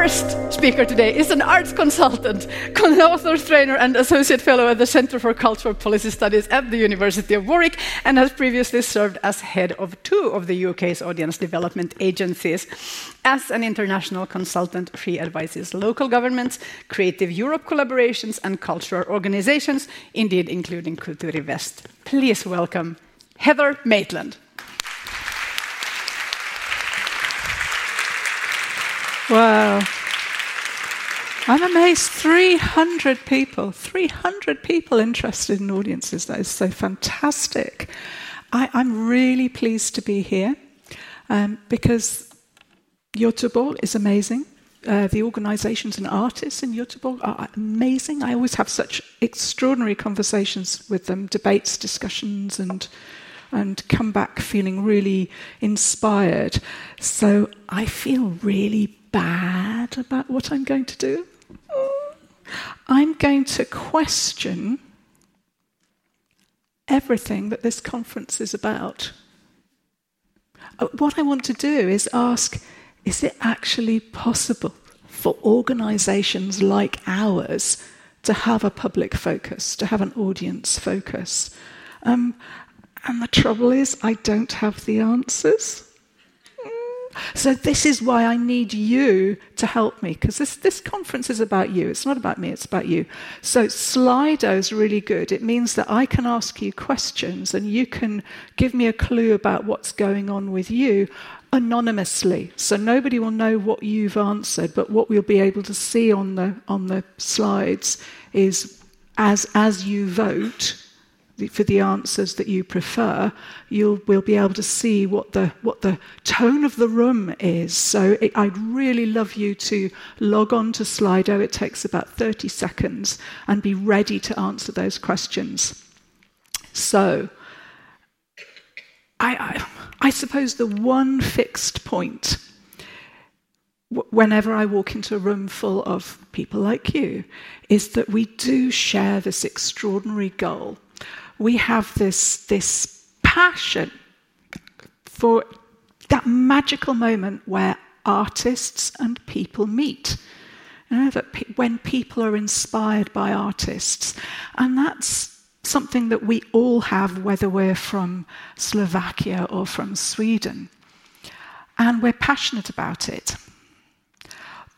first speaker today is an arts consultant, author, trainer, and associate fellow at the Center for Cultural Policy Studies at the University of Warwick, and has previously served as head of two of the UK's audience development agencies. As an international consultant, she advises local governments, Creative Europe collaborations, and cultural organizations, indeed including Kulturinvest. Please welcome Heather Maitland. Wow. I'm amazed 300 people, 300 people interested in audiences. That is so fantastic. I, am really pleased to be here um, because Göteborg is amazing. Uh, the organizations and artists in Göteborg are amazing. I always have such extraordinary conversations with them, debates, discussions, and and come back feeling really inspired. So I feel really bad about what I'm going to do. I'm going to question everything that this conference is about. Uh, what I want to do is ask is it actually possible for organizations like ours to have a public focus, to have an audience focus? Um, and the trouble is, I don't have the answers. So, this is why I need you to help me, because this, this conference is about you. It's not about me, it's about you. So, Slido is really good. It means that I can ask you questions and you can give me a clue about what's going on with you anonymously. So, nobody will know what you've answered, but what we'll be able to see on the, on the slides is as, as you vote for the answers that you prefer, you will will be able to see what the, what the tone of the room is. So it, I'd really love you to log on to Slido. It takes about 30 seconds and be ready to answer those questions. So, I, I, I suppose the one fixed point whenever I walk into a room full of people like you is that we do share this extraordinary goal we have this, this passion for that magical moment where artists and people meet. You know, that pe- when people are inspired by artists. And that's something that we all have, whether we're from Slovakia or from Sweden. And we're passionate about it.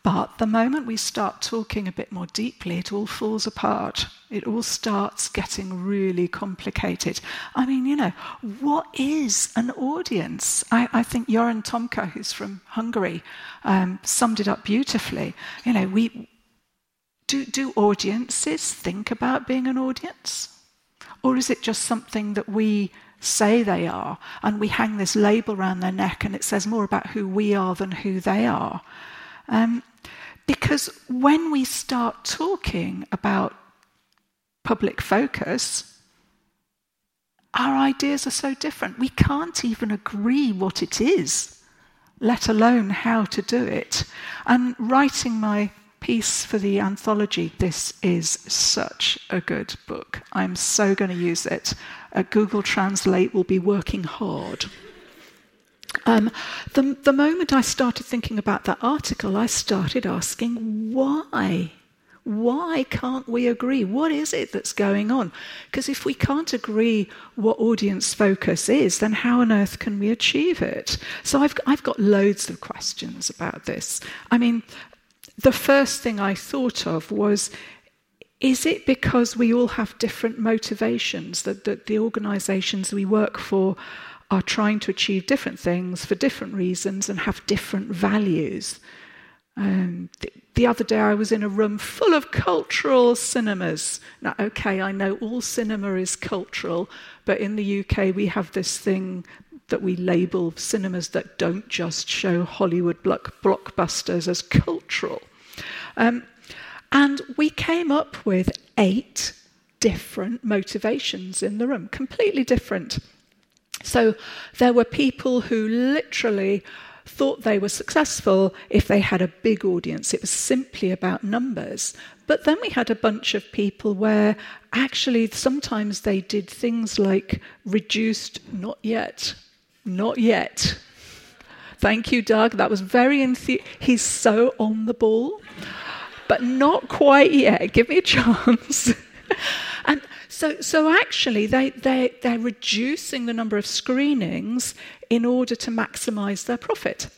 But the moment we start talking a bit more deeply, it all falls apart. It all starts getting really complicated. I mean, you know, what is an audience? I, I think Goran Tomka, who's from Hungary, um, summed it up beautifully. You know, we do, do audiences think about being an audience? Or is it just something that we say they are and we hang this label around their neck and it says more about who we are than who they are? Um, because when we start talking about public focus, our ideas are so different. We can't even agree what it is, let alone how to do it. And writing my piece for the anthology, this is such a good book. I'm so going to use it. Uh, Google Translate will be working hard. Um, the, the moment I started thinking about that article, I started asking why? Why can't we agree? What is it that's going on? Because if we can't agree what audience focus is, then how on earth can we achieve it? So I've, I've got loads of questions about this. I mean, the first thing I thought of was is it because we all have different motivations, that, that the organizations we work for are trying to achieve different things for different reasons and have different values. Um, the, the, other day, I was in a room full of cultural cinemas. Now, okay, I know all cinema is cultural, but in the UK, we have this thing that we label cinemas that don't just show Hollywood block, blockbusters as cultural. Um, and we came up with eight different motivations in the room, completely different. So there were people who literally thought they were successful if they had a big audience. It was simply about numbers. But then we had a bunch of people where actually sometimes they did things like reduced, not yet, not yet. Thank you, Doug. That was very enthu- He's so on the ball, but not quite yet. Give me a chance. and so, so actually, they, they, they're reducing the number of screenings in order to maximize their profit.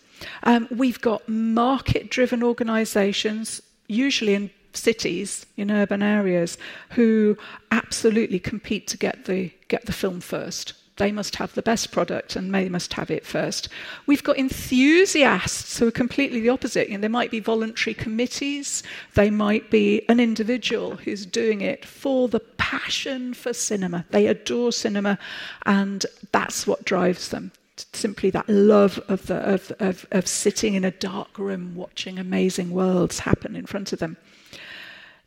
Um, we've got market driven organizations, usually in cities, in urban areas, who absolutely compete to get the, get the film first. They must have the best product and they must have it first. We've got enthusiasts who are completely the opposite. You know, there might be voluntary committees, they might be an individual who's doing it for the passion for cinema. They adore cinema, and that's what drives them simply that love of, the, of, of, of sitting in a dark room watching amazing worlds happen in front of them.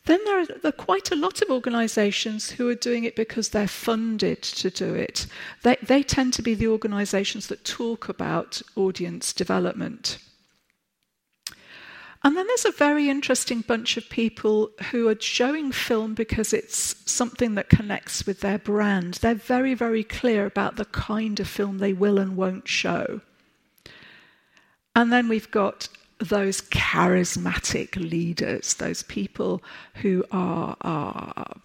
Then there are, there are, quite a lot of organisations who are doing it because they're funded to do it. They, they tend to be the organisations that talk about audience development. And then there's a very interesting bunch of people who are showing film because it's something that connects with their brand. They're very, very clear about the kind of film they will and won't show. And then we've got those charismatic leaders, those people who are, are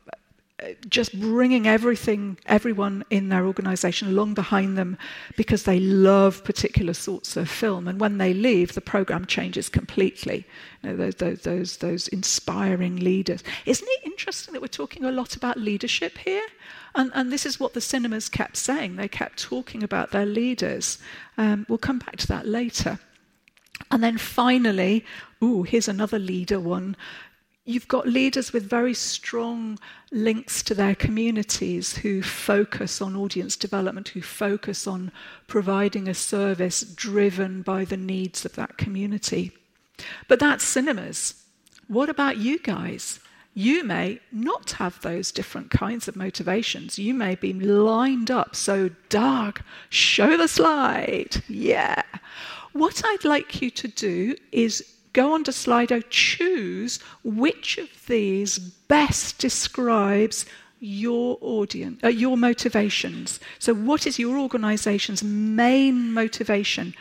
just bringing everything, everyone in their organization along behind them because they love particular sorts of film. And when they leave, the program changes completely. You know, those, those, those, those inspiring leaders. Isn't it interesting that we're talking a lot about leadership here? And, and this is what the cinemas kept saying. They kept talking about their leaders. Um, we'll come back to that later. And then finally, ooh, here's another leader one you've got leaders with very strong links to their communities who focus on audience development, who focus on providing a service driven by the needs of that community. But that's cinemas. What about you guys? You may not have those different kinds of motivations. You may be lined up. So, Doug, show the slide. Yeah. What I'd like you to do is go on to Slido, choose which of these best describes your audience, uh, your motivations. So, what is your organization's main motivation?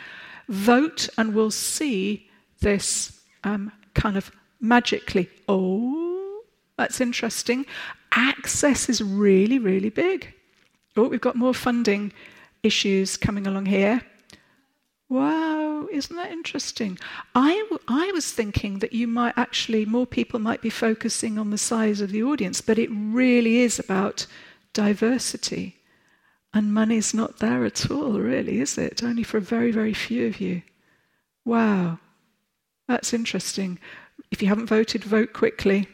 Vote, and we'll see this um, kind of magically. Oh, that's interesting. Access is really, really big. Oh, we've got more funding issues coming along here. Wow, isn't that interesting? I, I was thinking that you might actually, more people might be focusing on the size of the audience, but it really is about diversity. And money's not there at all, really, is it? Only for a very, very few of you. Wow, that's interesting. If you haven't voted, vote quickly.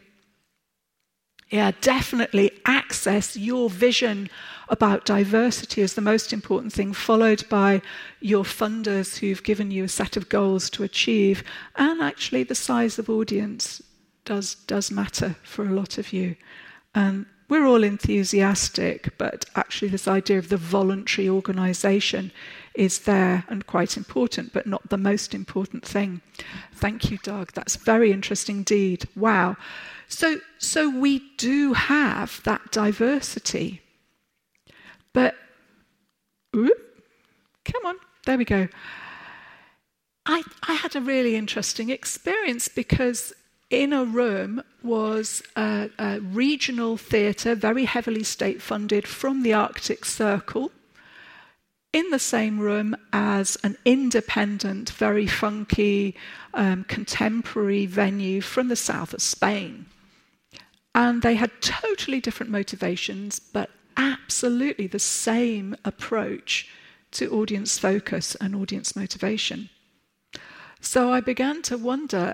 Yeah, definitely access your vision about diversity as the most important thing, followed by your funders who've given you a set of goals to achieve. And actually, the size of audience does, does matter for a lot of you. And we're all enthusiastic, but actually, this idea of the voluntary organization is there and quite important, but not the most important thing. Thank you, Doug. That's very interesting indeed. Wow. So, so we do have that diversity. But, whoop, come on, there we go. I, I had a really interesting experience because in a room was a, a regional theatre, very heavily state funded from the Arctic Circle, in the same room as an independent, very funky, um, contemporary venue from the south of Spain. And they had totally different motivations, but absolutely the same approach to audience focus and audience motivation. So I began to wonder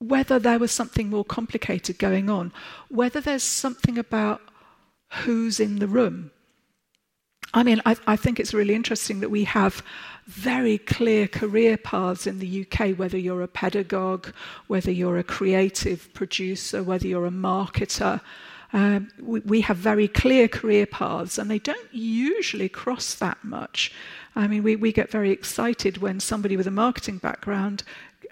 whether there was something more complicated going on, whether there's something about who's in the room. I mean, I, I, think it's really interesting that we have very clear career paths in the UK, whether you're a pedagogue, whether you're a creative producer, whether you're a marketer. Um, we, we, have very clear career paths, and they don't usually cross that much. I mean, we, we get very excited when somebody with a marketing background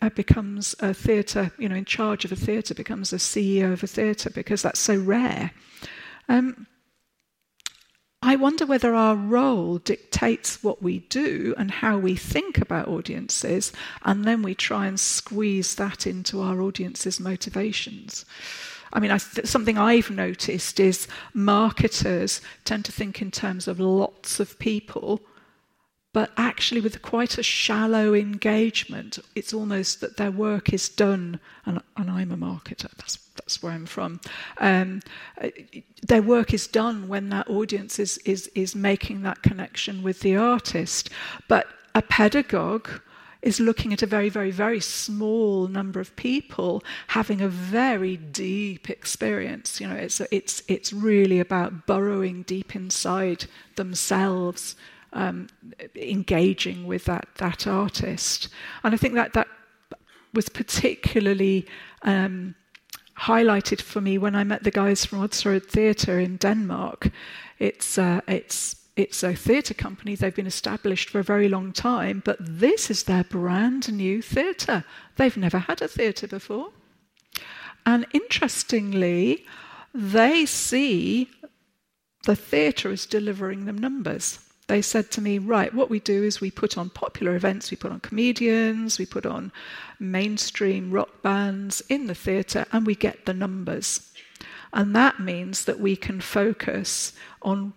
uh, becomes a theatre, you know, in charge of a theatre, becomes a CEO of a theatre, because that's so rare. Um, I wonder whether our role dictates what we do and how we think about audiences, and then we try and squeeze that into our audience's motivations. I mean, I th- something I've noticed is marketers tend to think in terms of lots of people, but actually, with quite a shallow engagement, it's almost that their work is done, and, and I'm a marketer, that's that's where I'm from. Um, their work is done when that audience is, is, is making that connection with the artist. But a pedagogue is looking at a very, very, very small number of people having a very deep experience. You know, it's, it's, it's really about burrowing deep inside themselves, um, engaging with that, that artist. And I think that that was particularly um, highlighted for me when I met the guys from Odsherred Theatre in Denmark. It's, uh, it's, it's a theatre company, they've been established for a very long time, but this is their brand new theatre. They've never had a theatre before. And interestingly, they see the theatre as delivering them numbers they said to me, right, what we do is we put on popular events, we put on comedians, we put on mainstream rock bands in the theatre, and we get the numbers. And that means that we can focus on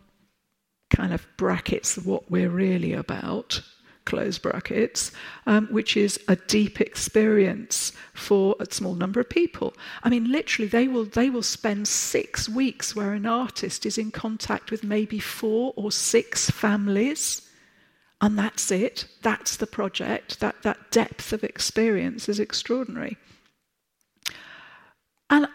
kind of brackets what we're really about close brackets, um, which is a deep experience for a small number of people. I mean, literally, they will they will spend six weeks where an artist is in contact with maybe four or six families, and that's it. That's the project. That that depth of experience is extraordinary. And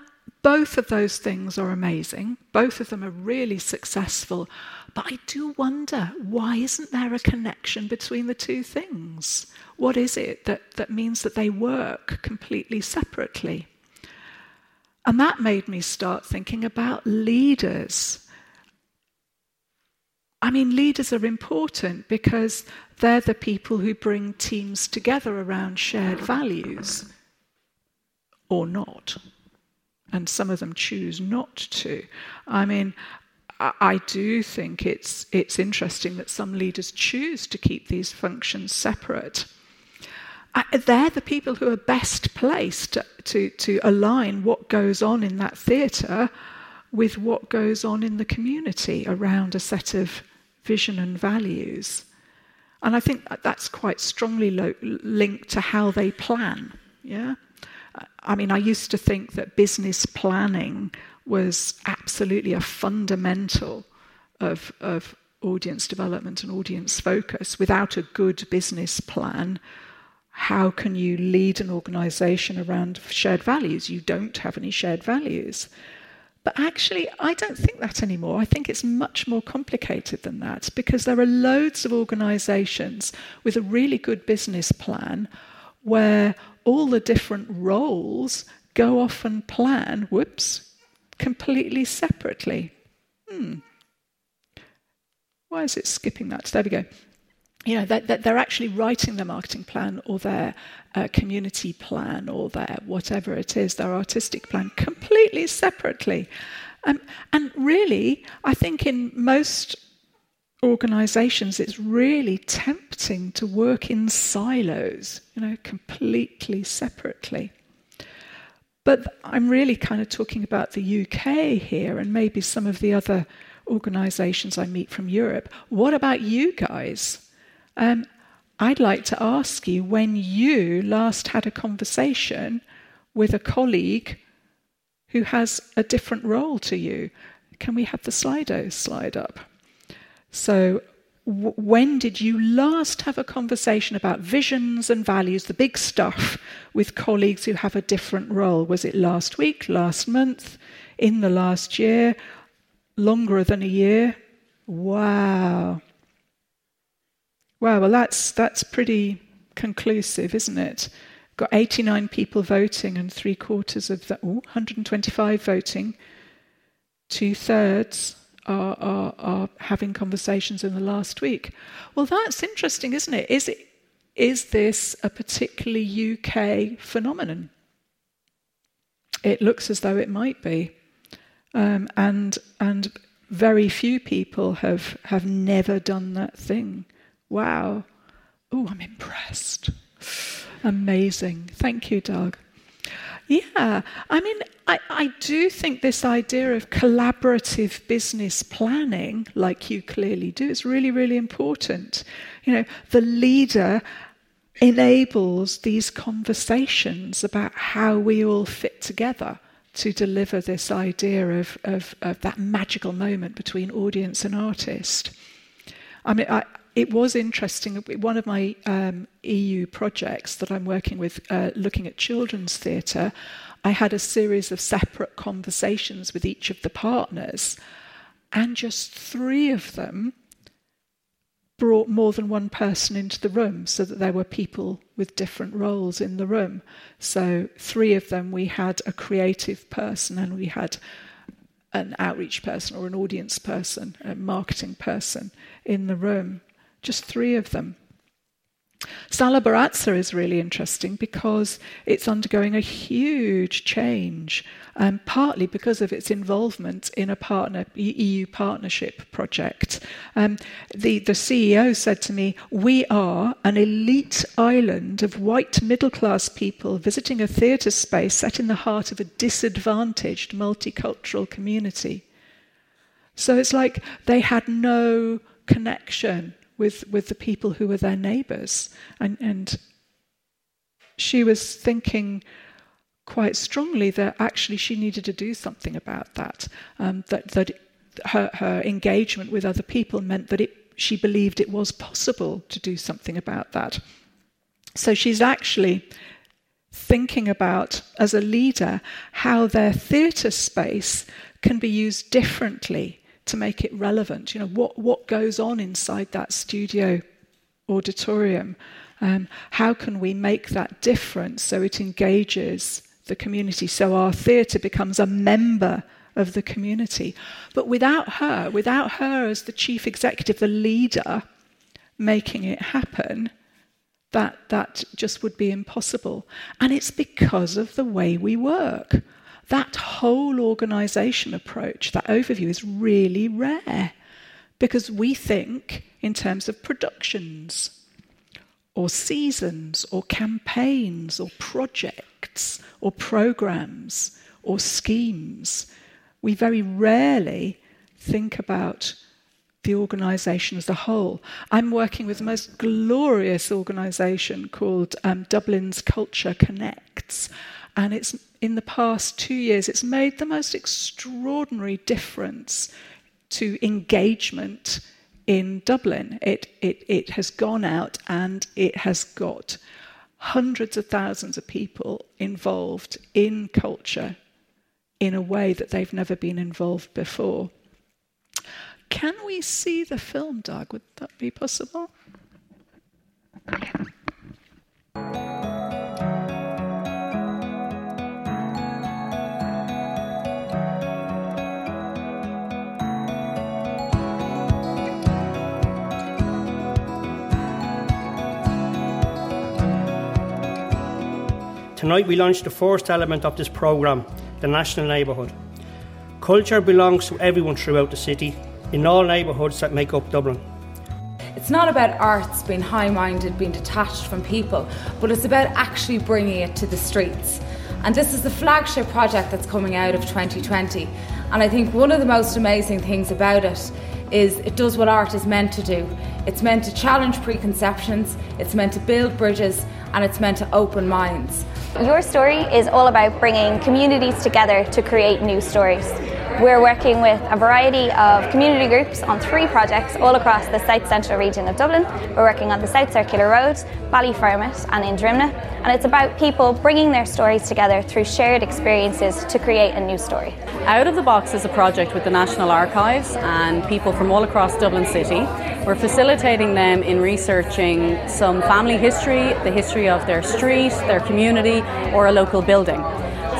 both of those things are amazing. Both of them are really successful. But I do wonder why isn't there a connection between the two things? What is it that, that means that they work completely separately? And that made me start thinking about leaders. I mean, leaders are important because they're the people who bring teams together around shared values or not and some of them choose not to. I mean, I do think it's, it's interesting that some leaders choose to keep these functions separate. they're the people who are best placed to, to, to align what goes on in that theatre with what goes on in the community around a set of vision and values. And I think that's quite strongly lo- linked to how they plan. Yeah? I mean, I used to think that business planning was absolutely a fundamental of, of audience development and audience focus. Without a good business plan, how can you lead an organization around shared values? You don't have any shared values. But actually, I don't think that anymore. I think it's much more complicated than that because there are loads of organizations with a really good business plan where all the different roles go off and plan, whoops, completely separately. Hmm. Why is it skipping that? There we go. You know, that, they're actually writing their marketing plan or their uh, community plan or their whatever it is, their artistic plan, completely separately. Um, and really, I think in most organizations, it's really tempting to work in silos, you know, completely separately. But I'm really kind of talking about the UK here and maybe some of the other organizations I meet from Europe. What about you guys? Um, I'd like to ask you when you last had a conversation with a colleague who has a different role to you. Can we have the Slido slide up? So, when did you last have a conversation about visions and values, the big stuff, with colleagues who have a different role? Was it last week, last month, in the last year, longer than a year? Wow. Wow, well, that's, that's pretty conclusive, isn't it? Got 89 people voting and three quarters of ooh, 125 voting, two thirds are, are, are having conversations in the last week. Well, that's interesting, isn't it? Is, it, is this a particularly UK phenomenon? It looks as though it might be. Um, and, and very few people have, have never done that thing. Wow. Oh, I'm impressed. Amazing. Thank you, Doug. Yeah, I mean, I, I do think this idea of collaborative business planning, like you clearly do, is really, really important. You know, the leader enables these conversations about how we all fit together to deliver this idea of, of, of that magical moment between audience and artist. I mean, I, it was interesting. One of my um, EU projects that I'm working with, uh, looking at children's theatre, I had a series of separate conversations with each of the partners, and just three of them brought more than one person into the room so that there were people with different roles in the room. So, three of them, we had a creative person and we had an outreach person or an audience person, a marketing person in the room. Just three of them. Sala Barazza is really interesting because it's undergoing a huge change, um, partly because of its involvement in a partner EU partnership project. Um, the, the CEO said to me, We are an elite island of white middle class people visiting a theatre space set in the heart of a disadvantaged multicultural community. So it's like they had no connection with, with the people who were their neighbours. And, and she was thinking quite strongly that actually she needed to do something about that, um, that, that her, her engagement with other people meant that it, she believed it was possible to do something about that. So she's actually thinking about, as a leader, how their theatre space can be used differently to make it relevant. You know, what, what goes on inside that studio auditorium? Um, how can we make that difference so it engages the community, so our theatre becomes a member of the community? But without her, without her as the chief executive, the leader, making it happen, that, that just would be impossible. And it's because of the way we work. That whole organization approach, that overview, is really rare because we think in terms of productions or seasons or campaigns or projects or programs or schemes. We very rarely think about the organisation as a whole. I'm working with the most glorious organisation called um, Dublin's Culture Connects, and it's in the past two years, it's made the most extraordinary difference to engagement in Dublin. It, it, it has gone out and it has got hundreds of thousands of people involved in culture in a way that they've never been involved before. Can we see the film, Doug? Would that be possible? Tonight we launch the first element of this programme, the National Neighbourhood. Culture belongs to everyone throughout the city, in all neighbourhoods that make up Dublin. It's not about arts being high minded, being detached from people, but it's about actually bringing it to the streets. And this is the flagship project that's coming out of 2020. And I think one of the most amazing things about it is it does what art is meant to do. It's meant to challenge preconceptions, it's meant to build bridges, and it's meant to open minds. Your story is all about bringing communities together to create new stories. We're working with a variety of community groups on three projects all across the South Central region of Dublin. We're working on the South Circular Road, Ballyfermot, and in Drimnagh, and it's about people bringing their stories together through shared experiences to create a new story. Out of the Box is a project with the National Archives and people from all across Dublin City. We're facilitating them in researching some family history, the history of their street, their community, or a local building.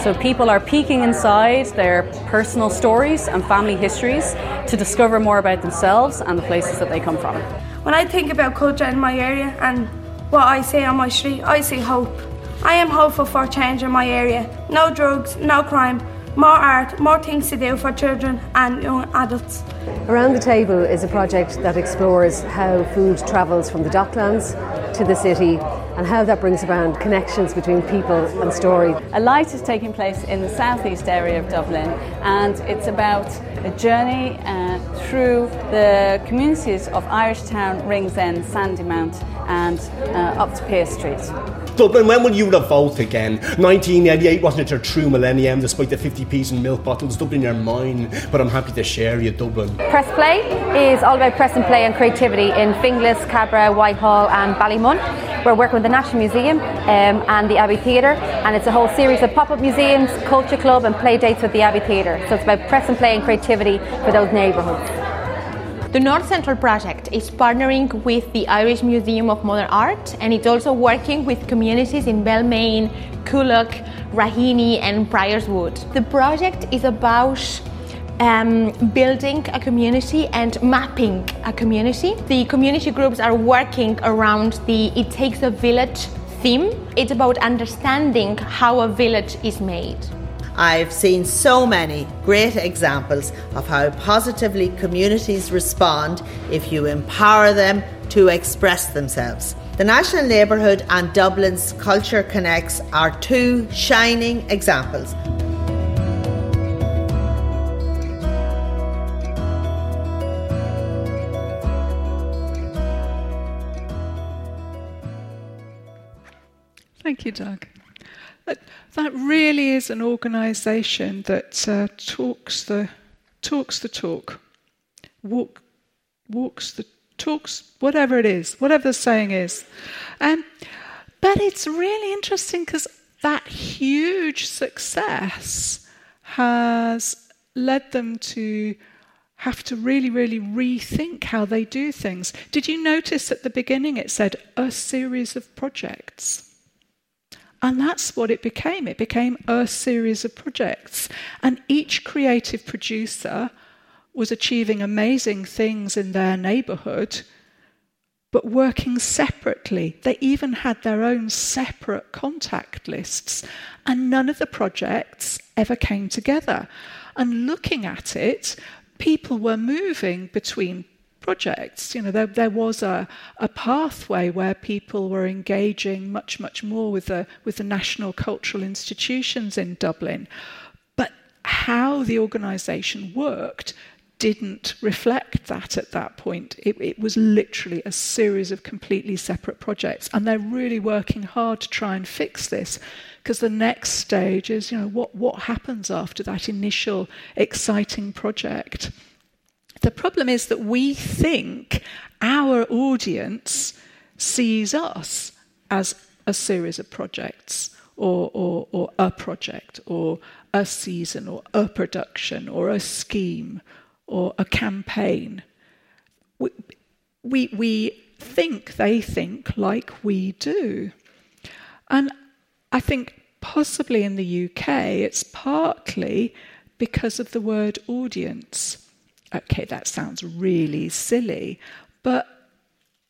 So people are peeking inside their personal stories and family histories to discover more about themselves and the places that they come from. When I think about culture in my area and what I see on my street, I see hope. I am hopeful for change in my area. No drugs, no crime, more art, more things to do for children and young adults. Around the Table is a project that explores how food travels from the docklands to the city and how that brings about connections between people and story. A light is taking place in the southeast area of Dublin and it's about a journey uh, through the communities of Irishtown, Ringsend, Sandymount and uh, up to Pearse Street. Dublin, when will you revolt again? 1988 wasn't it your true millennium, despite the 50p's and milk bottles? Dublin, you're mine, but I'm happy to share you, Dublin. Press Play is all about press and play and creativity in Finglas, Cabra, Whitehall, and Ballymun. We're working with the National Museum um, and the Abbey Theatre, and it's a whole series of pop up museums, culture club, and play dates with the Abbey Theatre. So it's about press and play and creativity for those neighbourhoods. The North Central Project is partnering with the Irish Museum of Modern Art and it's also working with communities in Belmayne, Coolock, Raheny, and Priorswood. The project is about um, building a community and mapping a community. The community groups are working around the It Takes a Village theme. It's about understanding how a village is made. I've seen so many great examples of how positively communities respond if you empower them to express themselves. The National Neighbourhood and Dublin's Culture Connects are two shining examples. Thank you, Doug. That, that really is an organisation that uh, talks the talks the talk, walk, walks the talks, whatever it is, whatever the saying is. Um, but it's really interesting because that huge success has led them to have to really, really rethink how they do things. Did you notice at the beginning it said a series of projects? And that's what it became. It became a series of projects. And each creative producer was achieving amazing things in their neighborhood, but working separately. They even had their own separate contact lists. And none of the projects ever came together. And looking at it, people were moving between projects. You know, there, there was a, a pathway where people were engaging much, much more with the, with the national cultural institutions in Dublin. But how the organisation worked didn't reflect that at that point. It, it, was literally a series of completely separate projects, and they're really working hard to try and fix this. Because the next stage is, you know, what, what happens after that initial exciting project? The problem is that we think our audience sees us as a series of projects or, or, or a project or a season or a production or a scheme or a campaign. We, we, we think they think like we do. And I think possibly in the UK it's partly because of the word audience okay, that sounds really silly, but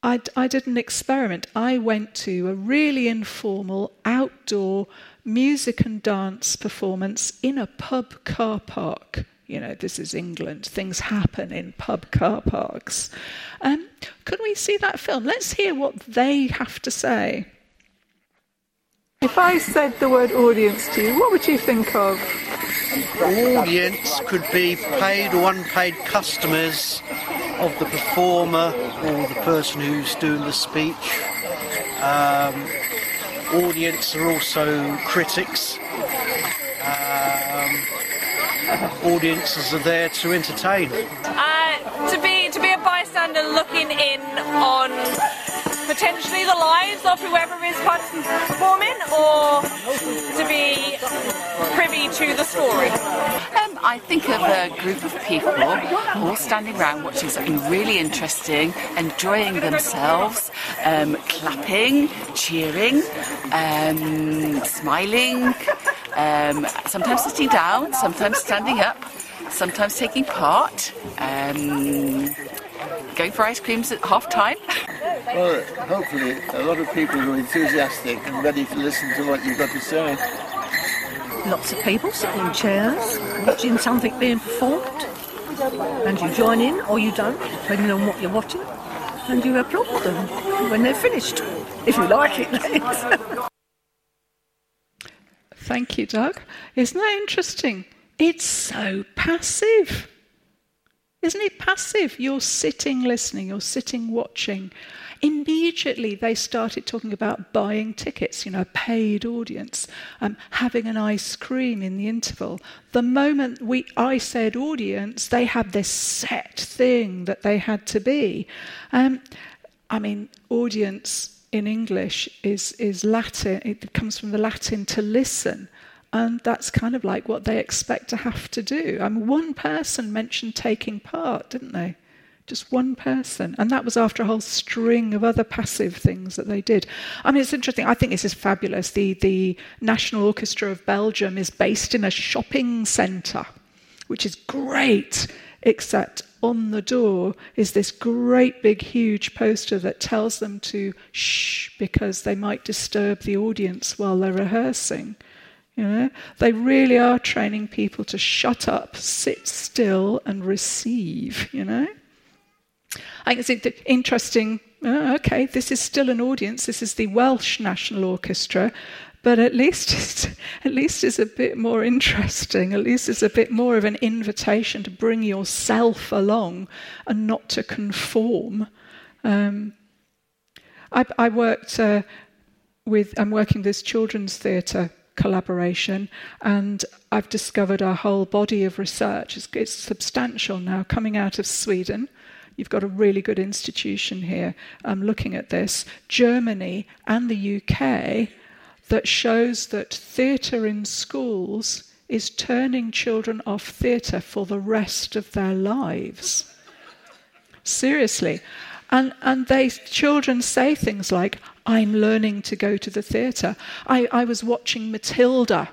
I, I did an experiment. I went to a really informal outdoor music and dance performance in a pub car park. You know, this is England. Things happen in pub car parks. Um, we see that film? Let's hear what they have to say. If I said the word audience to you, what would you think of? Audience could be paid or unpaid customers of the performer or the person who's doing the speech. Um, audience are also critics. Um, audiences are there to entertain. Uh, to be to be a bystander looking in on potentially the lives of whoever is performing or to be privy to the story? Um, I think of a group of people all standing around watching something really interesting, enjoying themselves, um, clapping, cheering, um, smiling, um, sometimes sitting down, sometimes standing up, sometimes taking part. Um, going for ice creams at half time? Well, hopefully, a lot of people who are enthusiastic and ready to listen to what you've got to say. lots of people sitting in chairs watching something being performed. And you join in or you don't, depending on what you're watching. And you applaud them when they're finished, if you like it. Thank you, Doug. Isn't that interesting? It's so passive. Isn't it passive? You're sitting listening, you're sitting watching. Immediately, they started talking about buying tickets, you know, a paid audience, um, having an ice cream in the interval. The moment we, I said audience, they had this set thing that they had to be. Um, I mean, audience in English is, is Latin, it comes from the Latin to listen. And that's kind of like what they expect to have to do. I mean, one person mentioned taking part, didn't they? Just one person. And that was after a whole string of other passive things that they did. I mean, it's interesting. I think this is fabulous. The, the National Orchestra of Belgium is based in a shopping centre, which is great, except on the door is this great big huge poster that tells them to shh because they might disturb the audience while they're rehearsing. You know, they really are training people to shut up, sit still, and receive. You know, I think it's interesting. Oh, okay, this is still an audience. This is the Welsh National Orchestra, but at least it's, at least it's a bit more interesting. At least it's a bit more of an invitation to bring yourself along and not to conform. Um, I, I, worked uh, with. I'm working this children's theatre collaboration. And I've discovered a whole body of research. It's, it's, substantial now coming out of Sweden. You've got a really good institution here um, looking at this. Germany and the UK that shows that theatre in schools is turning children off theatre for the rest of their lives. Seriously. And, and they, children say things like, I'm learning to go to the theatre. I, I was watching Matilda,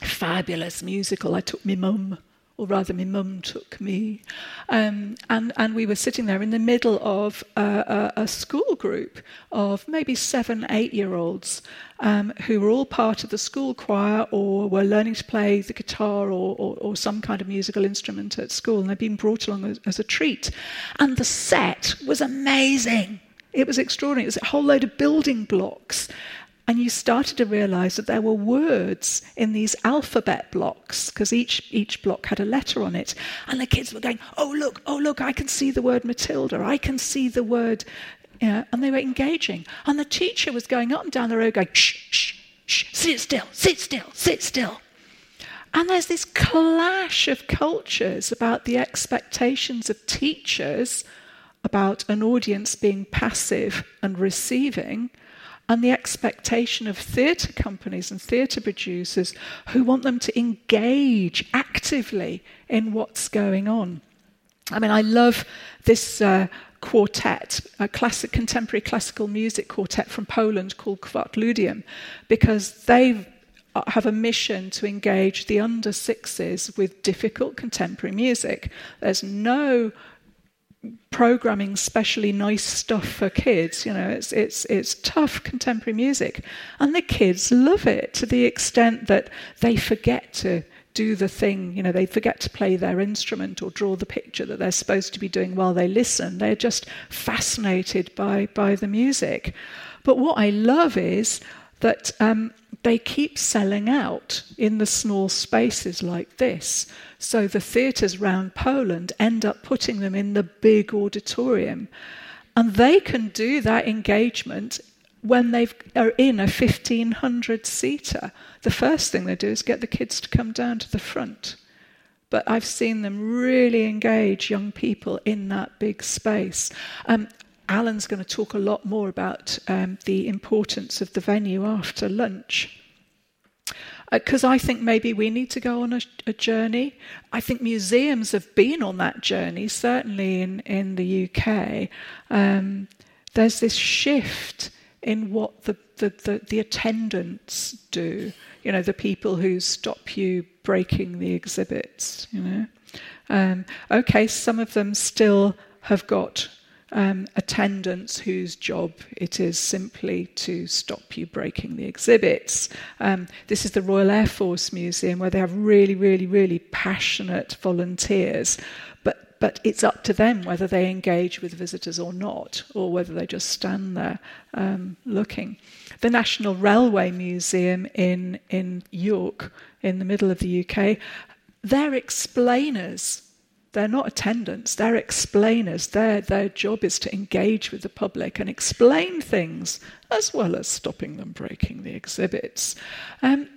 fabulous musical. I took my mum, or rather, my mum took me. Um, and, and we were sitting there in the middle of a, a, a school group of maybe seven, eight year olds um, who were all part of the school choir or were learning to play the guitar or, or, or some kind of musical instrument at school. And they'd been brought along as, as a treat. And the set was amazing. It was extraordinary. It was a whole load of building blocks. And you started to realize that there were words in these alphabet blocks, because each, each block had a letter on it. And the kids were going, Oh, look, oh, look, I can see the word Matilda. I can see the word. You know, and they were engaging. And the teacher was going up and down the road going, Shh, shh, shh, sit still, sit still, sit still. And there's this clash of cultures about the expectations of teachers about an audience being passive and receiving, and the expectation of theatre companies and theatre producers who want them to engage actively in what's going on. I mean, I love this uh, quartet, a classic contemporary classical music quartet from Poland called Kwartludium, because they have a mission to engage the under sixes with difficult contemporary music. There's no programming specially nice stuff for kids. You know, it's it's it's tough contemporary music, and the kids love it to the extent that they forget to do the thing. You know, they forget to play their instrument or draw the picture that they're supposed to be doing while they listen. They're just fascinated by by the music. But what I love is that um, they keep selling out in the small spaces like this. So the theatres around Poland end up putting them in the big auditorium. And they can do that engagement when they are in a 1500 seater. The first thing they do is get the kids to come down to the front. But I've seen them really engage young people in that big space. Um, Alan's going to talk a lot more about um, the importance of the venue after lunch. Because uh, I think maybe we need to go on a, a, journey. I think museums have been on that journey, certainly in, in the UK. Um, there's this shift in what the, the, the, the attendants do, you know, the people who stop you breaking the exhibits, you know. Um, okay, some of them still have got um, attendants whose job it is simply to stop you breaking the exhibits. Um, this is the Royal Air Force Museum where they have really, really, really passionate volunteers. But, but it's up to them whether they engage with visitors or not, or whether they just stand there um, looking. The National Railway Museum in, in York, in the middle of the UK, they're explainers they're not attendants, they're explainers. Their, their job is to engage with the public and explain things as well as stopping them breaking the exhibits. Um,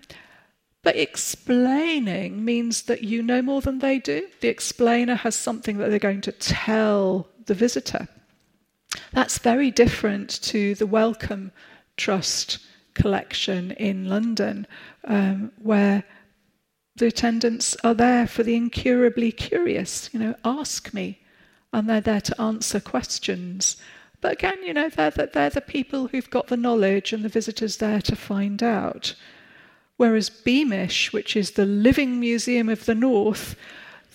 but explaining means that you know more than they do. The explainer has something that they're going to tell the visitor. That's very different to the Wellcome Trust collection in London, um, where the attendants are there for the incurably curious. You know, ask me, and they're there to answer questions. But again, you know, they're the, they're the people who've got the knowledge, and the visitors there to find out. Whereas Beamish, which is the living museum of the North,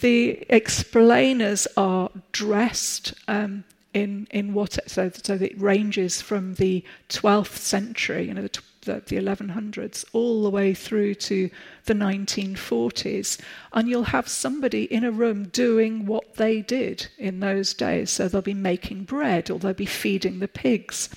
the explainers are dressed um, in in what so so it ranges from the 12th century, you know, the the, the 1100s all the way through to the 1940s. And you'll have somebody in a room doing what they did in those days. So they'll be making bread or they'll be feeding the pigs.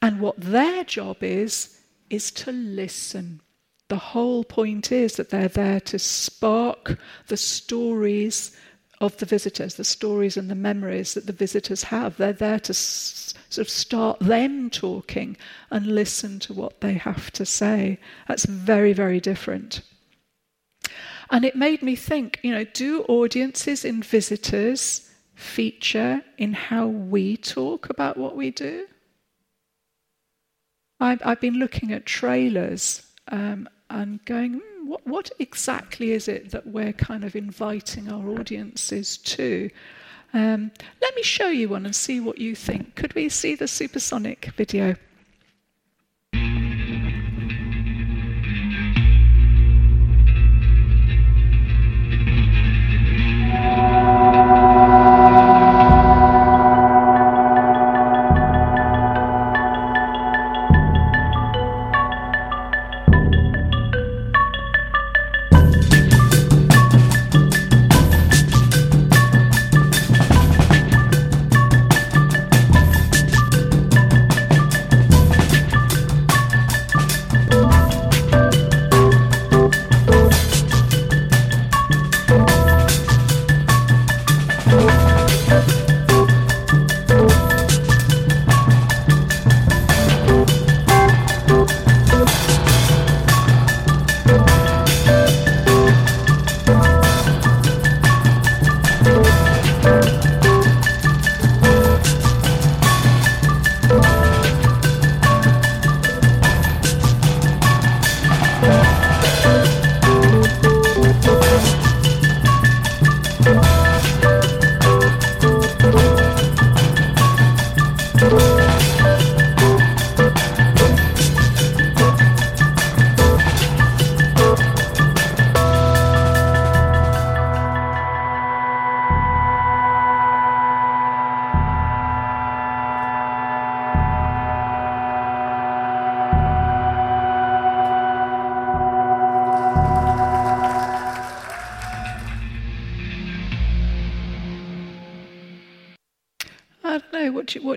And what their job is, is to listen. The whole point is that they're there to spark the stories of the visitors, the stories and the memories that the visitors have. They're there to sort of start them talking and listen to what they have to say. That's very, very different. And it made me think, you know, do audiences and visitors feature in how we talk about what we do? I've, I've been looking at trailers um, and going, hmm, what, what exactly is it that we're kind of inviting our audiences to? Um, let me show you one and see what you think. Could we see the supersonic video?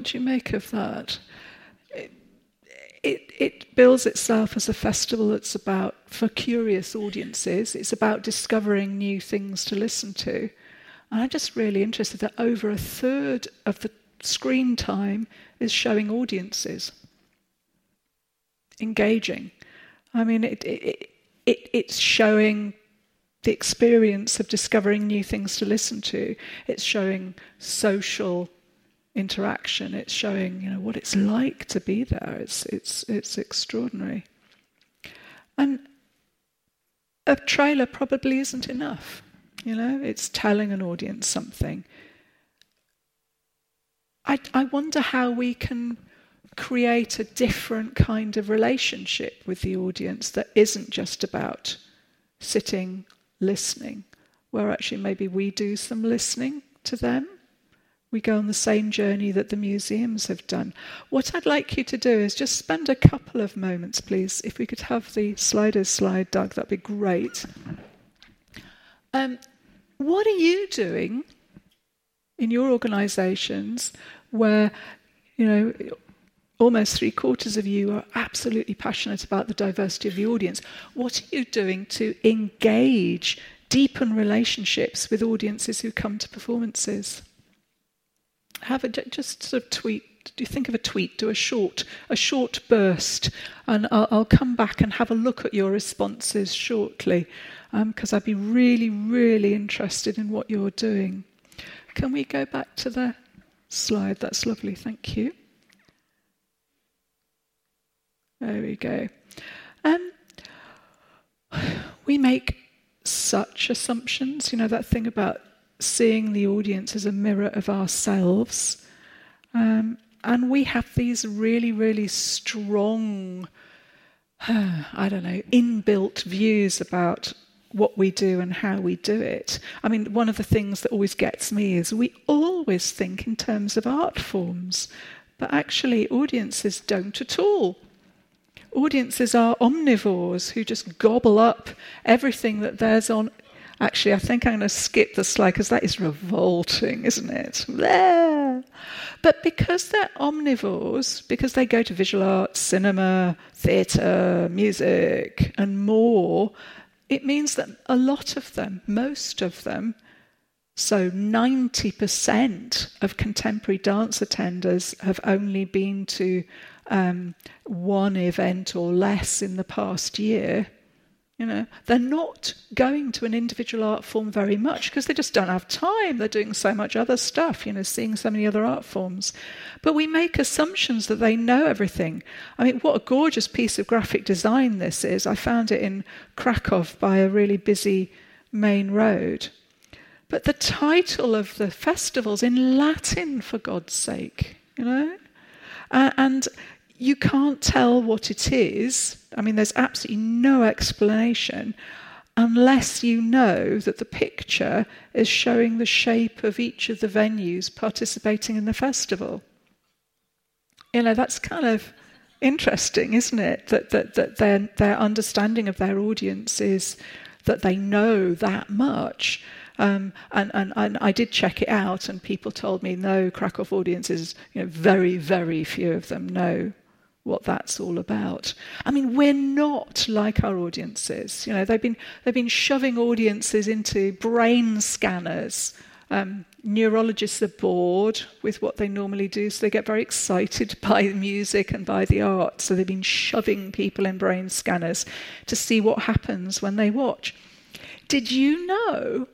Do you make of that? It, it, bills itself as a festival that's about, for curious audiences, it's about discovering new things to listen to. And I'm just really interested that over a third of the screen time is showing audiences engaging. I mean, it, it, it, it's showing the experience of discovering new things to listen to. It's showing social interaction. It's showing, you know, what it's like to be there. It's it's it's extraordinary. And a trailer probably isn't enough. You know, it's telling an audience something. I, I wonder how we can create a different kind of relationship with the audience that isn't just about sitting listening, where actually maybe we do some listening to them We go on the same journey that the museums have done. What I'd like you to do is just spend a couple of moments, please. If we could have the sliders slide, Doug, that'd be great. Um, what are you doing in your organisations where, you know, almost three quarters of you are absolutely passionate about the diversity of the audience? What are you doing to engage, deepen relationships with audiences who come to performances? Have a just sort of tweet. Do you think of a tweet? Do a short, a short burst, and I'll, I'll come back and have a look at your responses shortly, because um, I'd be really, really interested in what you're doing. Can we go back to the slide? That's lovely. Thank you. There we go. Um, we make such assumptions. You know, that thing about seeing the audience as a mirror of ourselves. Um, and we have these really, really strong, I don't know, inbuilt views about what we do and how we do it. I mean, one of the things that always gets me is we always think in terms of art forms, but actually, audiences don't at all. Audiences are omnivores who just gobble up everything that there's on Actually, I think I'm going to skip the slide because that is revolting, isn't it? Blah. But because they're omnivores, because they go to visual arts, cinema, theatre, music, and more, it means that a lot of them, most of them, so 90% of contemporary dance attenders have only been to um, one event or less in the past year. You know, they're not going to an individual art form very much because they just don't have time. They're doing so much other stuff, you know, seeing so many other art forms. But we make assumptions that they know everything. I mean, what a gorgeous piece of graphic design this is. I found it in Krakow by a really busy main road. But the title of the festival's in Latin, for God's sake, you know? Uh, and you can't tell what it is. I mean, there's absolutely no explanation unless you know that the picture is showing the shape of each of the venues participating in the festival. You know, that's kind of interesting, isn't it? That, that, that their, their understanding of their audience is that they know that much. Um, and, and, and, I did check it out, and people told me no, Krakow audiences, you know, very, very few of them know what that's all about. I mean, we're not like our audiences. You know, they've been they've been shoving audiences into brain scanners. Um, neurologists are bored with what they normally do, so they get very excited by the music and by the art. So they've been shoving people in brain scanners to see what happens when they watch. Did you know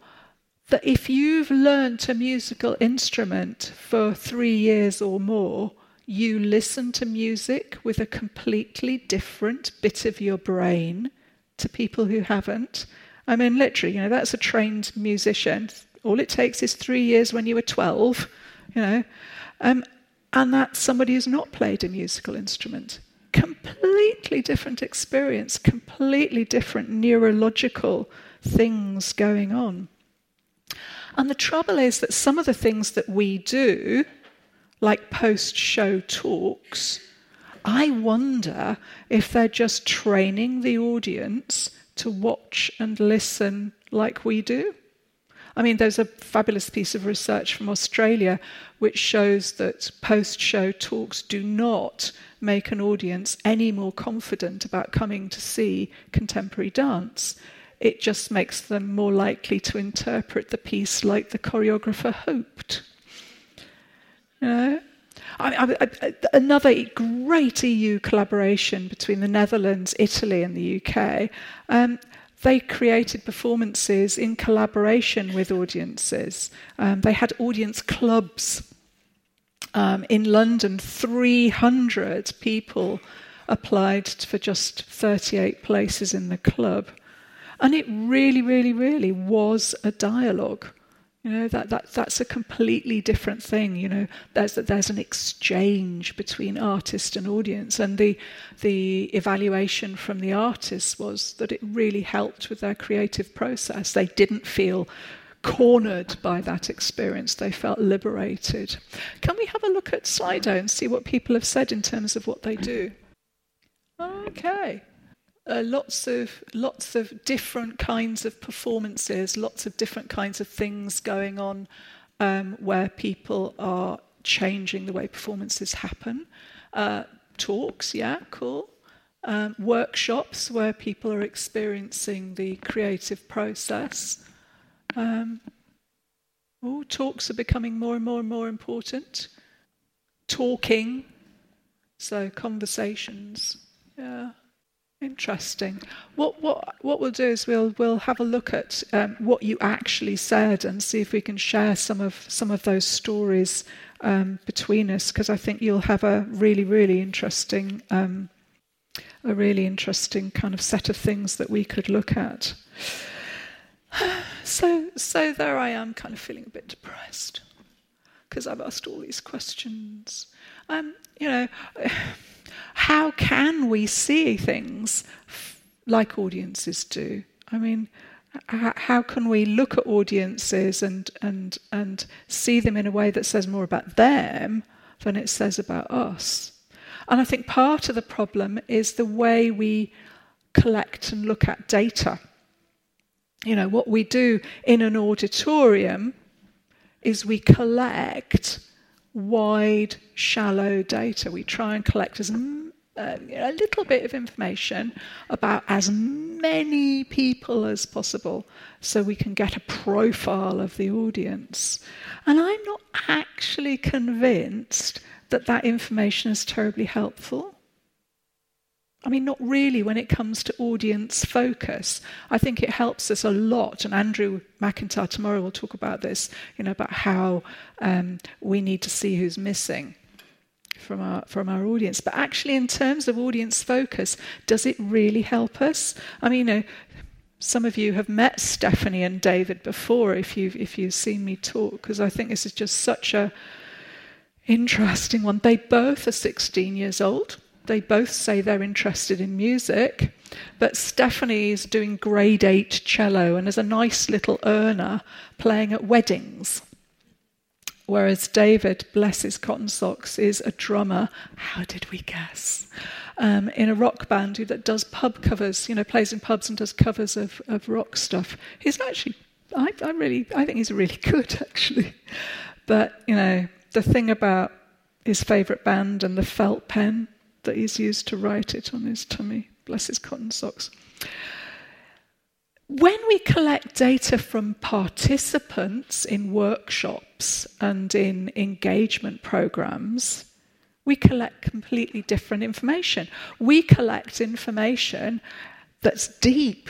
that if you've learnt a musical instrument for three years or more, you listen to music with a completely different bit of your brain to people who haven't. I mean, literally, you know, that's a trained musician. All it takes is three years when you were 12, you know, um, and that's somebody who's not played a musical instrument. Completely different experience, completely different neurological things going on. And the trouble is that some of the things that we do like post show talks, I wonder if they're just training the audience to watch and listen like we do. I mean, there's a fabulous piece of research from Australia which shows that post show talks do not make an audience any more confident about coming to see contemporary dance. It just makes them more likely to interpret the piece like the choreographer hoped. Know? I, I, I, another great EU collaboration between the Netherlands, Italy, and the UK. Um, they created performances in collaboration with audiences. Um, they had audience clubs. Um, in London, 300 people applied for just 38 places in the club. And it really, really, really was a dialogue. You know, that, that, that's a completely different thing. You know, there's, there's an exchange between artist and audience. And the, the evaluation from the artists was that it really helped with their creative process. They didn't feel cornered by that experience. They felt liberated. Can we have a look at Slido and see what people have said in terms of what they do? Okay. Uh, lots of lots of different kinds of performances, lots of different kinds of things going on um, where people are changing the way performances happen. Uh, talks, yeah, cool. Um, workshops where people are experiencing the creative process. Um, oh, talks are becoming more and more and more important. Talking, so conversations. Yeah. Interesting. What what what we'll do is we'll we'll have a look at um, what you actually said and see if we can share some of some of those stories um, between us because I think you'll have a really really interesting um, a really interesting kind of set of things that we could look at. So so there I am, kind of feeling a bit depressed because I've asked all these questions. Um, you know how can we see things like audiences do? I mean, how can we look at audiences and, and, and see them in a way that says more about them than it says about us? And I think part of the problem is the way we collect and look at data. You know, what we do in an auditorium is we collect wide, shallow data. We try and collect as uh, a little bit of information about as many people as possible so we can get a profile of the audience. And I'm not actually convinced that that information is terribly helpful. I mean, not really when it comes to audience focus. I think it helps us a lot, and Andrew McIntyre tomorrow will talk about this, you know, about how um, we need to see who's missing from our from our audience. But actually, in terms of audience focus, does it really help us? I mean, you know, some of you have met Stephanie and David before, if you've if you've seen me talk, because I think this is just such a interesting one. They both are 16 years old. They both say they're interested in music, but Stephanie is doing grade eight cello and is a nice little earner playing at weddings. Whereas David, bless his cotton socks, is a drummer. How did we guess? Um, in a rock band who that does pub covers, you know, plays in pubs and does covers of, of rock stuff. He's actually, I, I really, I think he's really good actually. But you know, the thing about his favourite band and the felt pen that he's used to write it on his tummy, bless his cotton socks. When we collect data from participants in workshops and in engagement programs, we collect completely different information. We collect information that's deep,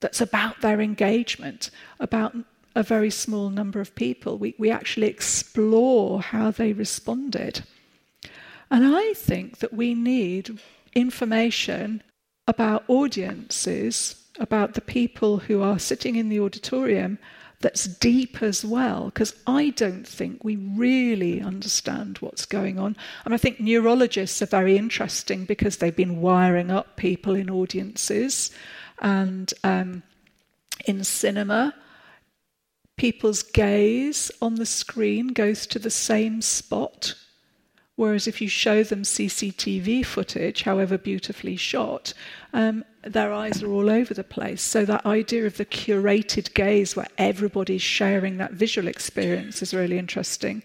that's about their engagement, about a very small number of people. We, we actually explore how they responded. And I think that we need information about audiences about the people who are sitting in the auditorium that's deep as well, because I don't think we really understand what's going on. And I think neurologists are very interesting because they've been wiring up people in audiences and um, in cinema. People's gaze on the screen goes to the same spot Whereas if you show them CCTV footage, however beautifully shot, um, their eyes are all over the place. So that idea of the curated gaze, where everybody's sharing that visual experience, is really interesting.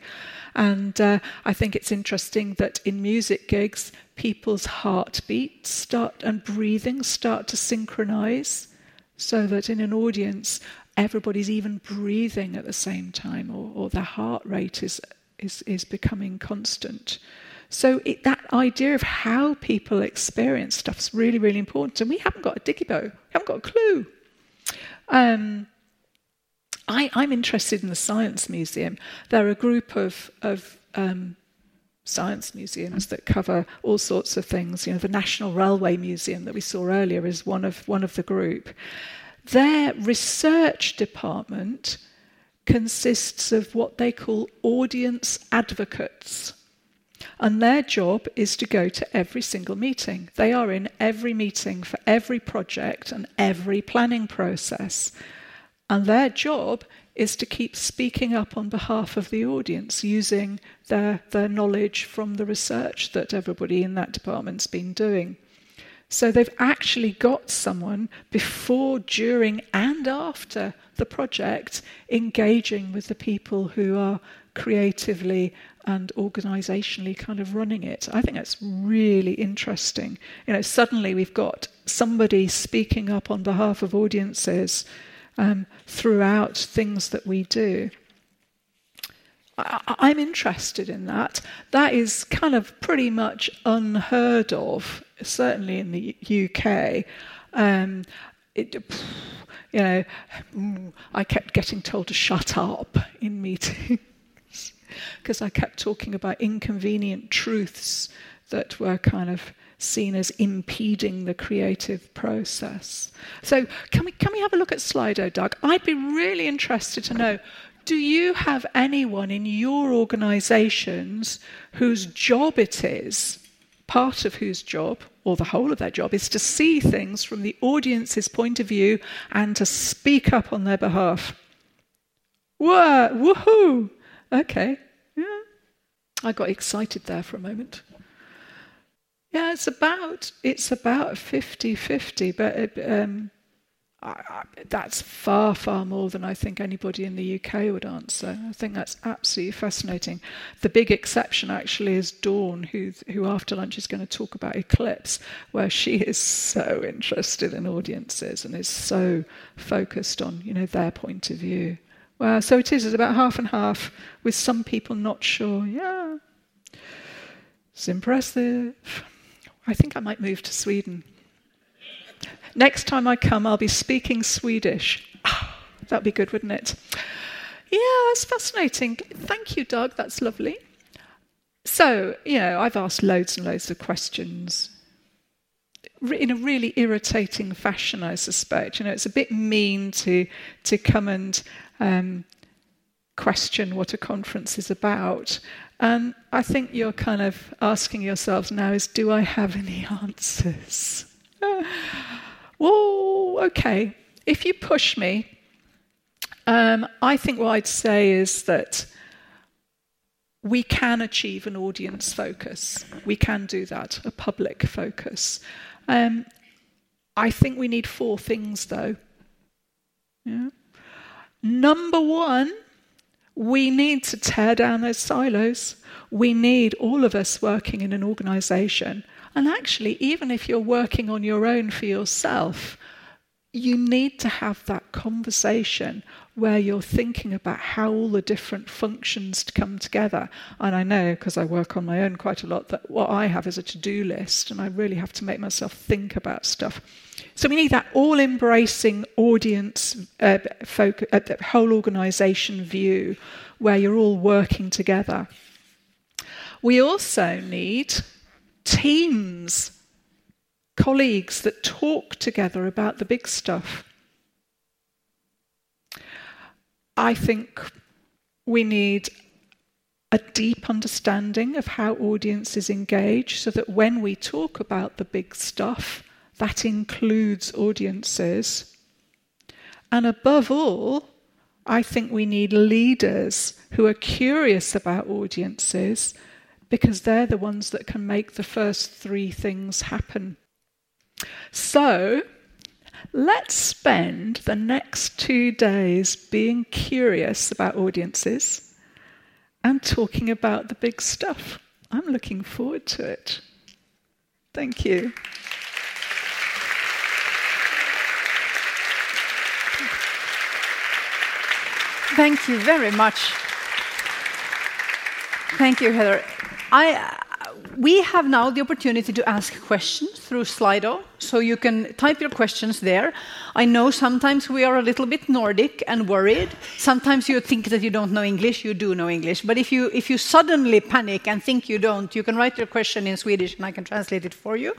And uh, I think it's interesting that in music gigs, people's heartbeats start and breathing start to synchronize, so that in an audience, everybody's even breathing at the same time, or, or their heart rate is is, is becoming constant. So it, that idea of how people experience stuff is really, really important. And we haven't got a digibo, we haven't got a clue. Um, I, am interested in the Science Museum. They're a group of, of um, science museums that cover all sorts of things. You know, the National Railway Museum that we saw earlier is one of, one of the group. Their research department consists of what they call audience advocates. And their job is to go to every single meeting. They are in every meeting for every project and every planning process. And their job is to keep speaking up on behalf of the audience using their, their knowledge from the research that everybody in that department's been doing. So they've actually got someone before, during, and after the project engaging with the people who are creatively and organisationally kind of running it. I think that's really interesting. You know, suddenly we've got somebody speaking up on behalf of audiences um, throughout things that we do. I, am interested in that. That is kind of pretty much unheard of, certainly in the UK. Um, it, you know, I kept getting told to shut up in meetings because I kept talking about inconvenient truths that were kind of seen as impeding the creative process. So, can we, can we have a look at Slido, Doug? I'd be really interested to know do you have anyone in your organizations whose job it is, part of whose job, or the whole of their job, is to see things from the audience's point of view and to speak up on their behalf? Whoa, woohoo! Okay, yeah. I got excited there for a moment. Yeah, it's about it's about 50-50, but um, I, that's far far more than I think anybody in the UK would answer. I think that's absolutely fascinating. The big exception actually is Dawn, who who after lunch is going to talk about Eclipse, where she is so interested in audiences and is so focused on you know their point of view. Well, so it is. It's about half and half, with some people not sure. Yeah, it's impressive. I think I might move to Sweden. Next time I come, I'll be speaking Swedish. that'd be good, wouldn't it? Yeah, that's fascinating. Thank you, Doug. That's lovely. So, you know, I've asked loads and loads of questions in a really irritating fashion, I suspect. You know, it's a bit mean to to come and um, question what a conference is about. And I think you're kind of asking yourselves now is, do I have any answers? Whoa, okay. If you push me, um, I think what I'd say is that we can achieve an audience focus. We can do that, a public focus. Um, I think we need four things, though. Yeah. Number one, we need to tear down those silos. We need all of us working in an organization. And actually, even if you're working on your own for yourself, you need to have that conversation where you're thinking about how all the different functions come together. And I know, because I work on my own quite a lot, that what I have is a to do list, and I really have to make myself think about stuff. So we need that all embracing audience, uh, uh, whole organization view where you're all working together. We also need teams, colleagues that talk together about the big stuff. I think we need a deep understanding of how audiences engage so that when we talk about the big stuff, that includes audiences. And above all, I think we need leaders who are curious about audiences because they're the ones that can make the first three things happen. So, let's spend the next two days being curious about audiences and talking about the big stuff. I'm looking forward to it. Thank you. Thank you very much. Thank you, Heather. I, we have now the opportunity to ask questions through Slido, so you can type your questions there. I know sometimes we are a little bit Nordic and worried. Sometimes you think that you don't know English, you do know English. But if you, if you suddenly panic and think you don't, you can write your question in Swedish and I can translate it for you.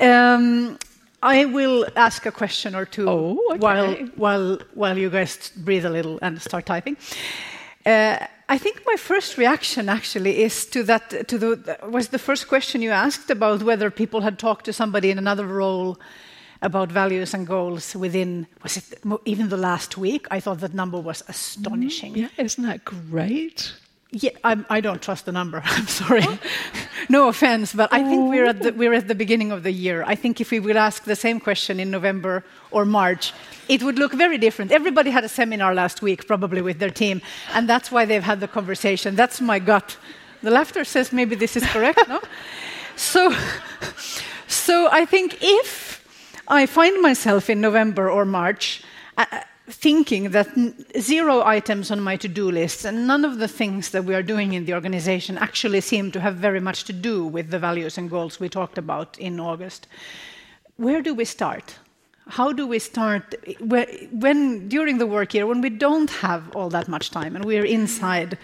Um, I will ask a question or two oh, okay. while, while, while you guys breathe a little and start typing. Uh, I think my first reaction actually is to that. To the was the first question you asked about whether people had talked to somebody in another role about values and goals within, was it even the last week? I thought that number was astonishing. Mm, yeah, isn't that great? Yeah, I'm, I do not trust the number. I'm sorry. no offense, but I think we're at, the, oh. we're at the beginning of the year. I think if we would ask the same question in November or March, it would look very different. Everybody had a seminar last week, probably with their team, and that's why they've had the conversation. That's my gut. The laughter says maybe this is correct, no? So, so I think if I find myself in November or March, thinking that zero items on my to do list and none of the things that we are doing in the organization actually seem to have very much to do with the values and goals we talked about in August. Where do we start? How do we start when, during the work year, when we don't have all that much time and we're inside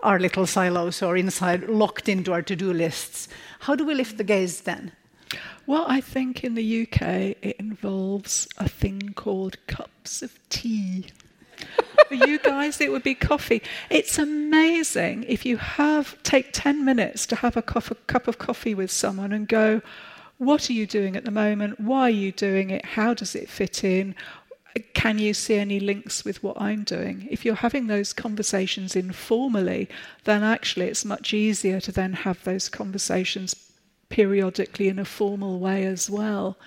our little silos or inside locked into our to do lists? How do we lift the gaze then? Well, I think in the UK it involves a thing called cups of tea. For you guys, it would be coffee. It's amazing if you have take 10 minutes to have a cup, of coffee with someone and go, What are you doing at the moment? Why are you doing it? How does it fit in? Can you see any links with what I'm doing? If you're having those conversations informally, then actually it's much easier to then have those conversations periodically in a formal way as well.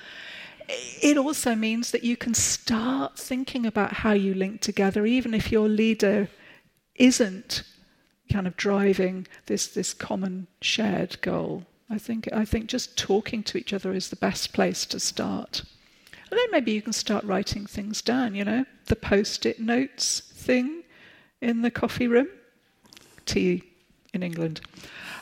It also means that you can start thinking about how you link together, even if your leader isn't kind of driving this, this common shared goal. I think, I think just talking to each other is the best place to start. And then maybe you can start writing things down, you know, the post it notes thing in the coffee room, tea in England.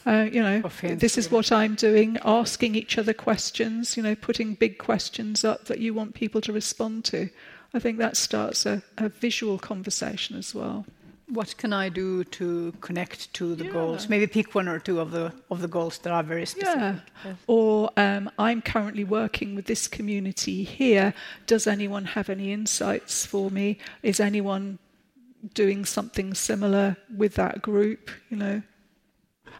Uh, you know, this is what I'm doing, asking each other questions, you know, putting big questions up that you want people to respond to. I think that starts a, a visual conversation as well. What can I do to connect to the yeah. goals? Maybe pick one or two of the of the goals that are very specific. Yeah. yeah. Or um, I'm currently working with this community here. Does anyone have any insights for me? Is anyone doing something similar with that group? You know,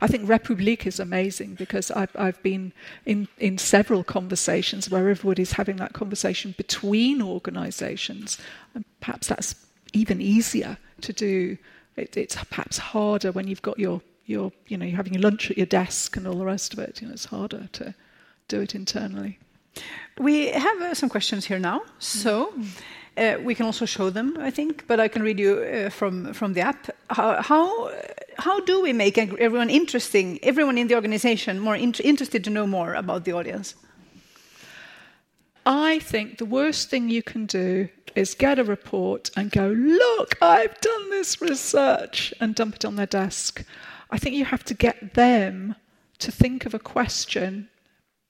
I think Republique is amazing because I've, I've been in, in several conversations where everybody's having that conversation between organizations. And perhaps that's even easier to do. It, it's perhaps harder when you've got your, your, you know, you're having your lunch at your desk and all the rest of it. You know, it's harder to do it internally. We have uh, some questions here now. So. Mm-hmm. Uh, we can also show them, I think, but I can read you uh, from, from the app. How, how, how, do we make everyone interesting, everyone in the organization more in interested to know more about the audience? I think the worst thing you can do is get a report and go, look, I've done this research, and dump it on their desk. I think you have to get them to think of a question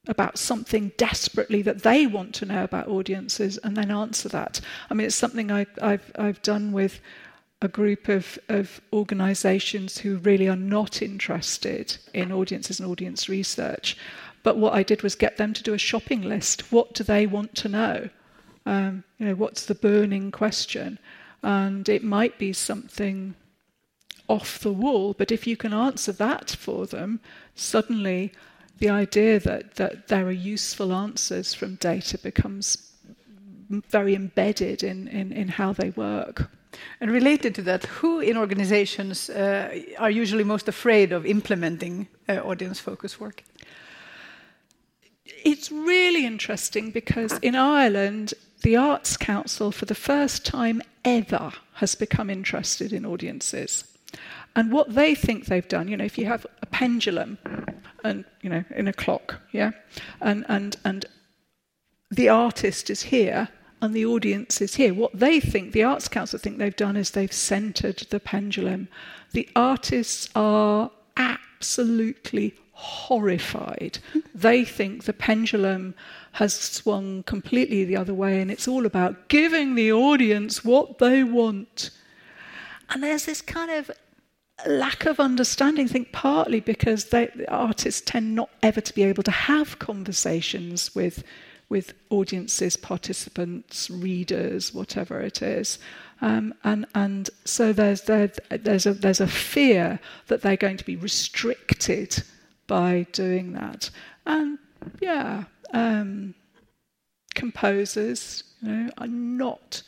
about something desperately that they want to know about audiences and then answer that. I mean, it's something I, have I've done with a group of, of organizations who really are not interested in audiences and audience research. But what I did was get them to do a shopping list. What do they want to know? Um, you know, what's the burning question? And it might be something off the wall, but if you can answer that for them, suddenly the idea that, that there are useful answers from data becomes very embedded in, in, in how they work. And related to that, who in organizations uh, are usually most afraid of implementing uh, audience focus work? It's really interesting because in Ireland, the Arts Council, for the first time ever, has become interested in audiences. And what they think they've done, you know, if you have a pendulum and, you know, in a clock, yeah, and, and, and the artist is here and the audience is here. What they think, the Arts Council think they've done is they've centered the pendulum. The artists are absolutely horrified. they think the pendulum has swung completely the other way and it's all about giving the audience what they want. And there's this kind of lack of understanding, I think partly because they, the artists tend not ever to be able to have conversations with, with audiences, participants, readers, whatever it is. Um, and, and so there's, there, there's, a, there's a fear that they're going to be restricted by doing that. And yeah, um, composers, you know, are not.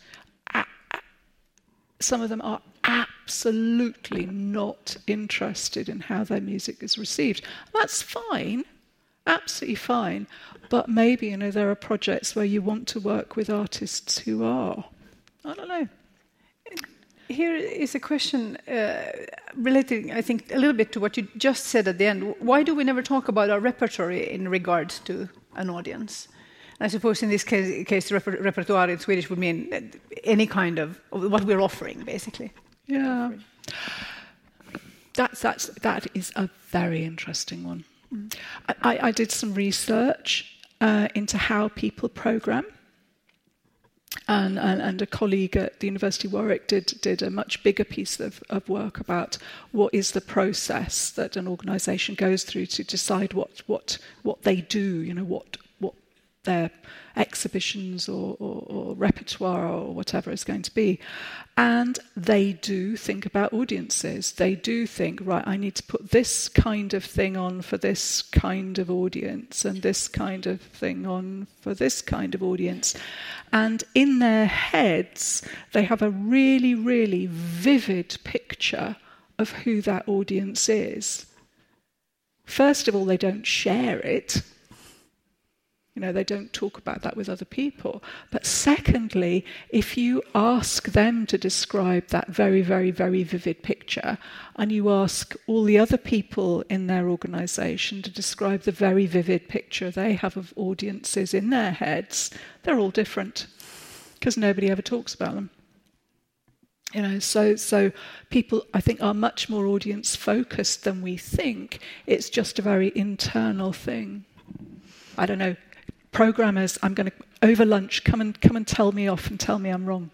some of them are absolutely not interested in how their music is received. That's fine, absolutely fine. But maybe you know there are projects where you want to work with artists who are. I don't know. Here is a question uh, relating, I think, a little bit to what you just said at the end. Why do we never talk about our repertory in regards to an audience? I suppose in this case, case reper- repertoire in Swedish would mean any kind of, what we're offering, basically. Yeah. That's, that's, that is a very interesting one. I, I, did some research uh, into how people program. And, and, and, a colleague at the University of Warwick did, did a much bigger piece of, of work about what is the process that an organisation goes through to decide what, what, what they do, you know, what, their exhibitions or, or, or, repertoire or whatever is going to be. And they do think about audiences. They do think, right, I need to put this kind of thing on for this kind of audience and this kind of thing on for this kind of audience. And in their heads, they have a really, really vivid picture of who that audience is. First of all, they don't share it you know, they don't talk about that with other people. But secondly, if you ask them to describe that very, very, very vivid picture, and you ask all the other people in their organization to describe the very vivid picture they have of audiences in their heads, they're all different because nobody ever talks about them. You know, so so people I think are much more audience focused than we think. It's just a very internal thing. I don't know programmers, I'm going to, over lunch, come and, come and tell me off and tell me I'm wrong.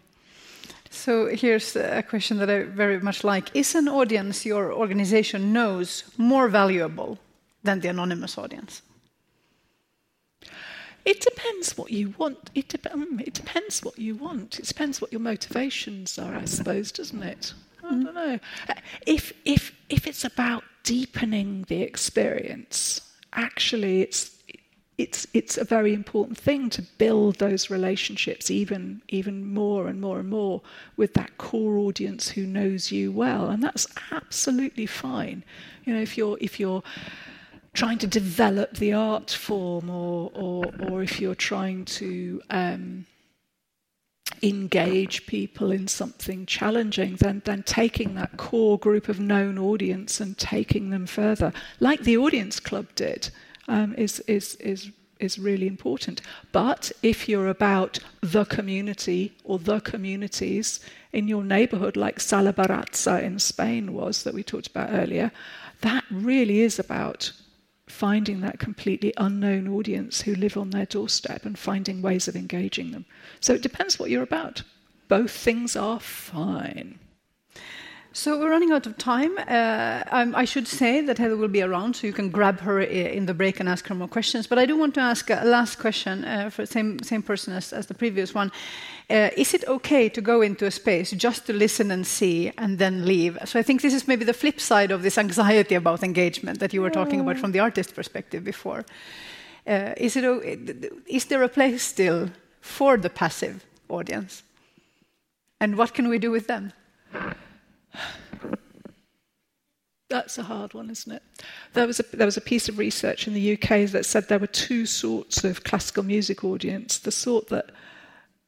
So here's a question that I very much like. Is an audience your organization knows more valuable than the anonymous audience? It depends what you want. It, de- um, it depends what you want. It depends what your motivations are, I suppose, doesn't it? I mm. don't know. If, if, if it's about deepening the experience, actually, it's it's it's a very important thing to build those relationships even even more and more and more with that core audience who knows you well. And that's absolutely fine. You know if you're if you're trying to develop the art form or or, or if you're trying to um, engage people in something challenging, then, then taking that core group of known audience and taking them further, like the Audience Club did um, is, is, is, is really important. But if you're about the community or the communities in your neighborhood, like Sala Baratza in Spain was, that we talked about earlier, that really is about finding that completely unknown audience who live on their doorstep and finding ways of engaging them. So it depends what you're about. Both things are fine. So we're running out of time. Uh, I should say that Heather will be around, so you can grab her in the break and ask her more questions. But I do want to ask a last question uh, for the same, same person as, as the previous one. Uh, is it okay to go into a space just to listen and see and then leave? So I think this is maybe the flip side of this anxiety about engagement that you were talking about from the artist perspective before. Uh, is, it, is there a place still for the passive audience? And what can we do with them? That's a hard one, isn't it? There was, a, there was a piece of research in the UK that said there were two sorts of classical music audience the sort that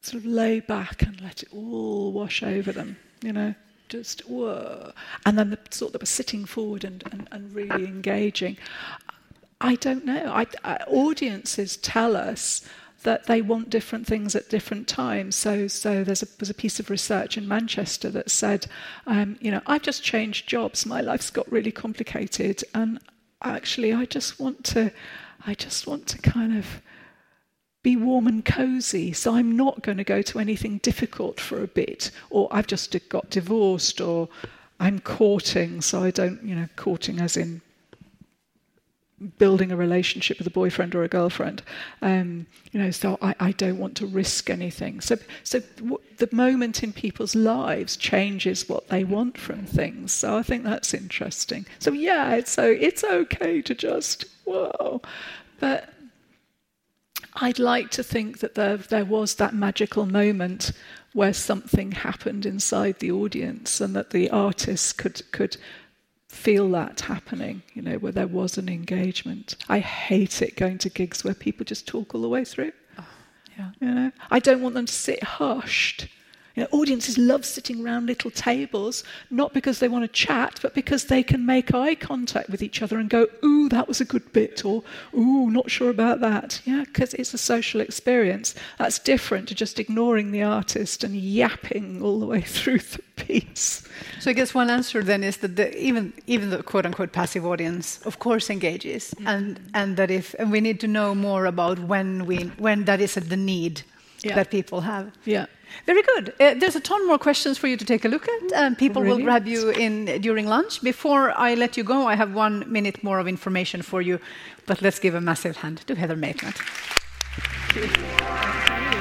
sort of lay back and let it all wash over them, you know, just whoa. And then the sort that were sitting forward and, and, and really engaging. I don't know. I, I, audiences tell us that they want different things at different times. So, so there's a, there's a piece of research in Manchester that said, um, you know, I've just changed jobs, my life's got really complicated, and actually, I just want to, I just want to kind of be warm and cozy. So I'm not going to go to anything difficult for a bit, or I've just got divorced, or I'm courting, so I don't, you know, courting as in building a relationship with a boyfriend or a girlfriend. Um, you know, so I, I, don't want to risk anything. So, so w- the moment in people's lives changes what they want from things. So I think that's interesting. So yeah, it's so it's okay to just whoa, but I'd like to think that there, there was that magical moment where something happened inside the audience and that the artists could, could feel that happening, you know, where there was an engagement. I hate it going to gigs where people just talk all the way through. Oh, yeah. You know, I don't want them to sit hushed. You know, audiences love sitting around little tables, not because they want to chat, but because they can make eye contact with each other and go, ooh, that was a good bit, or ooh, not sure about that. Yeah, because it's a social experience. That's different to just ignoring the artist and yapping all the way through the piece. So I guess one answer then is that the, even even the quote unquote passive audience, of course, engages, mm. and and that if and we need to know more about when we when that is the need yeah. that people have. Yeah. Very good. Uh, there's a ton more questions for you to take a look at, and people Brilliant. will grab you in during lunch. Before I let you go, I have one minute more of information for you, but let's give a massive hand to Heather Maitland.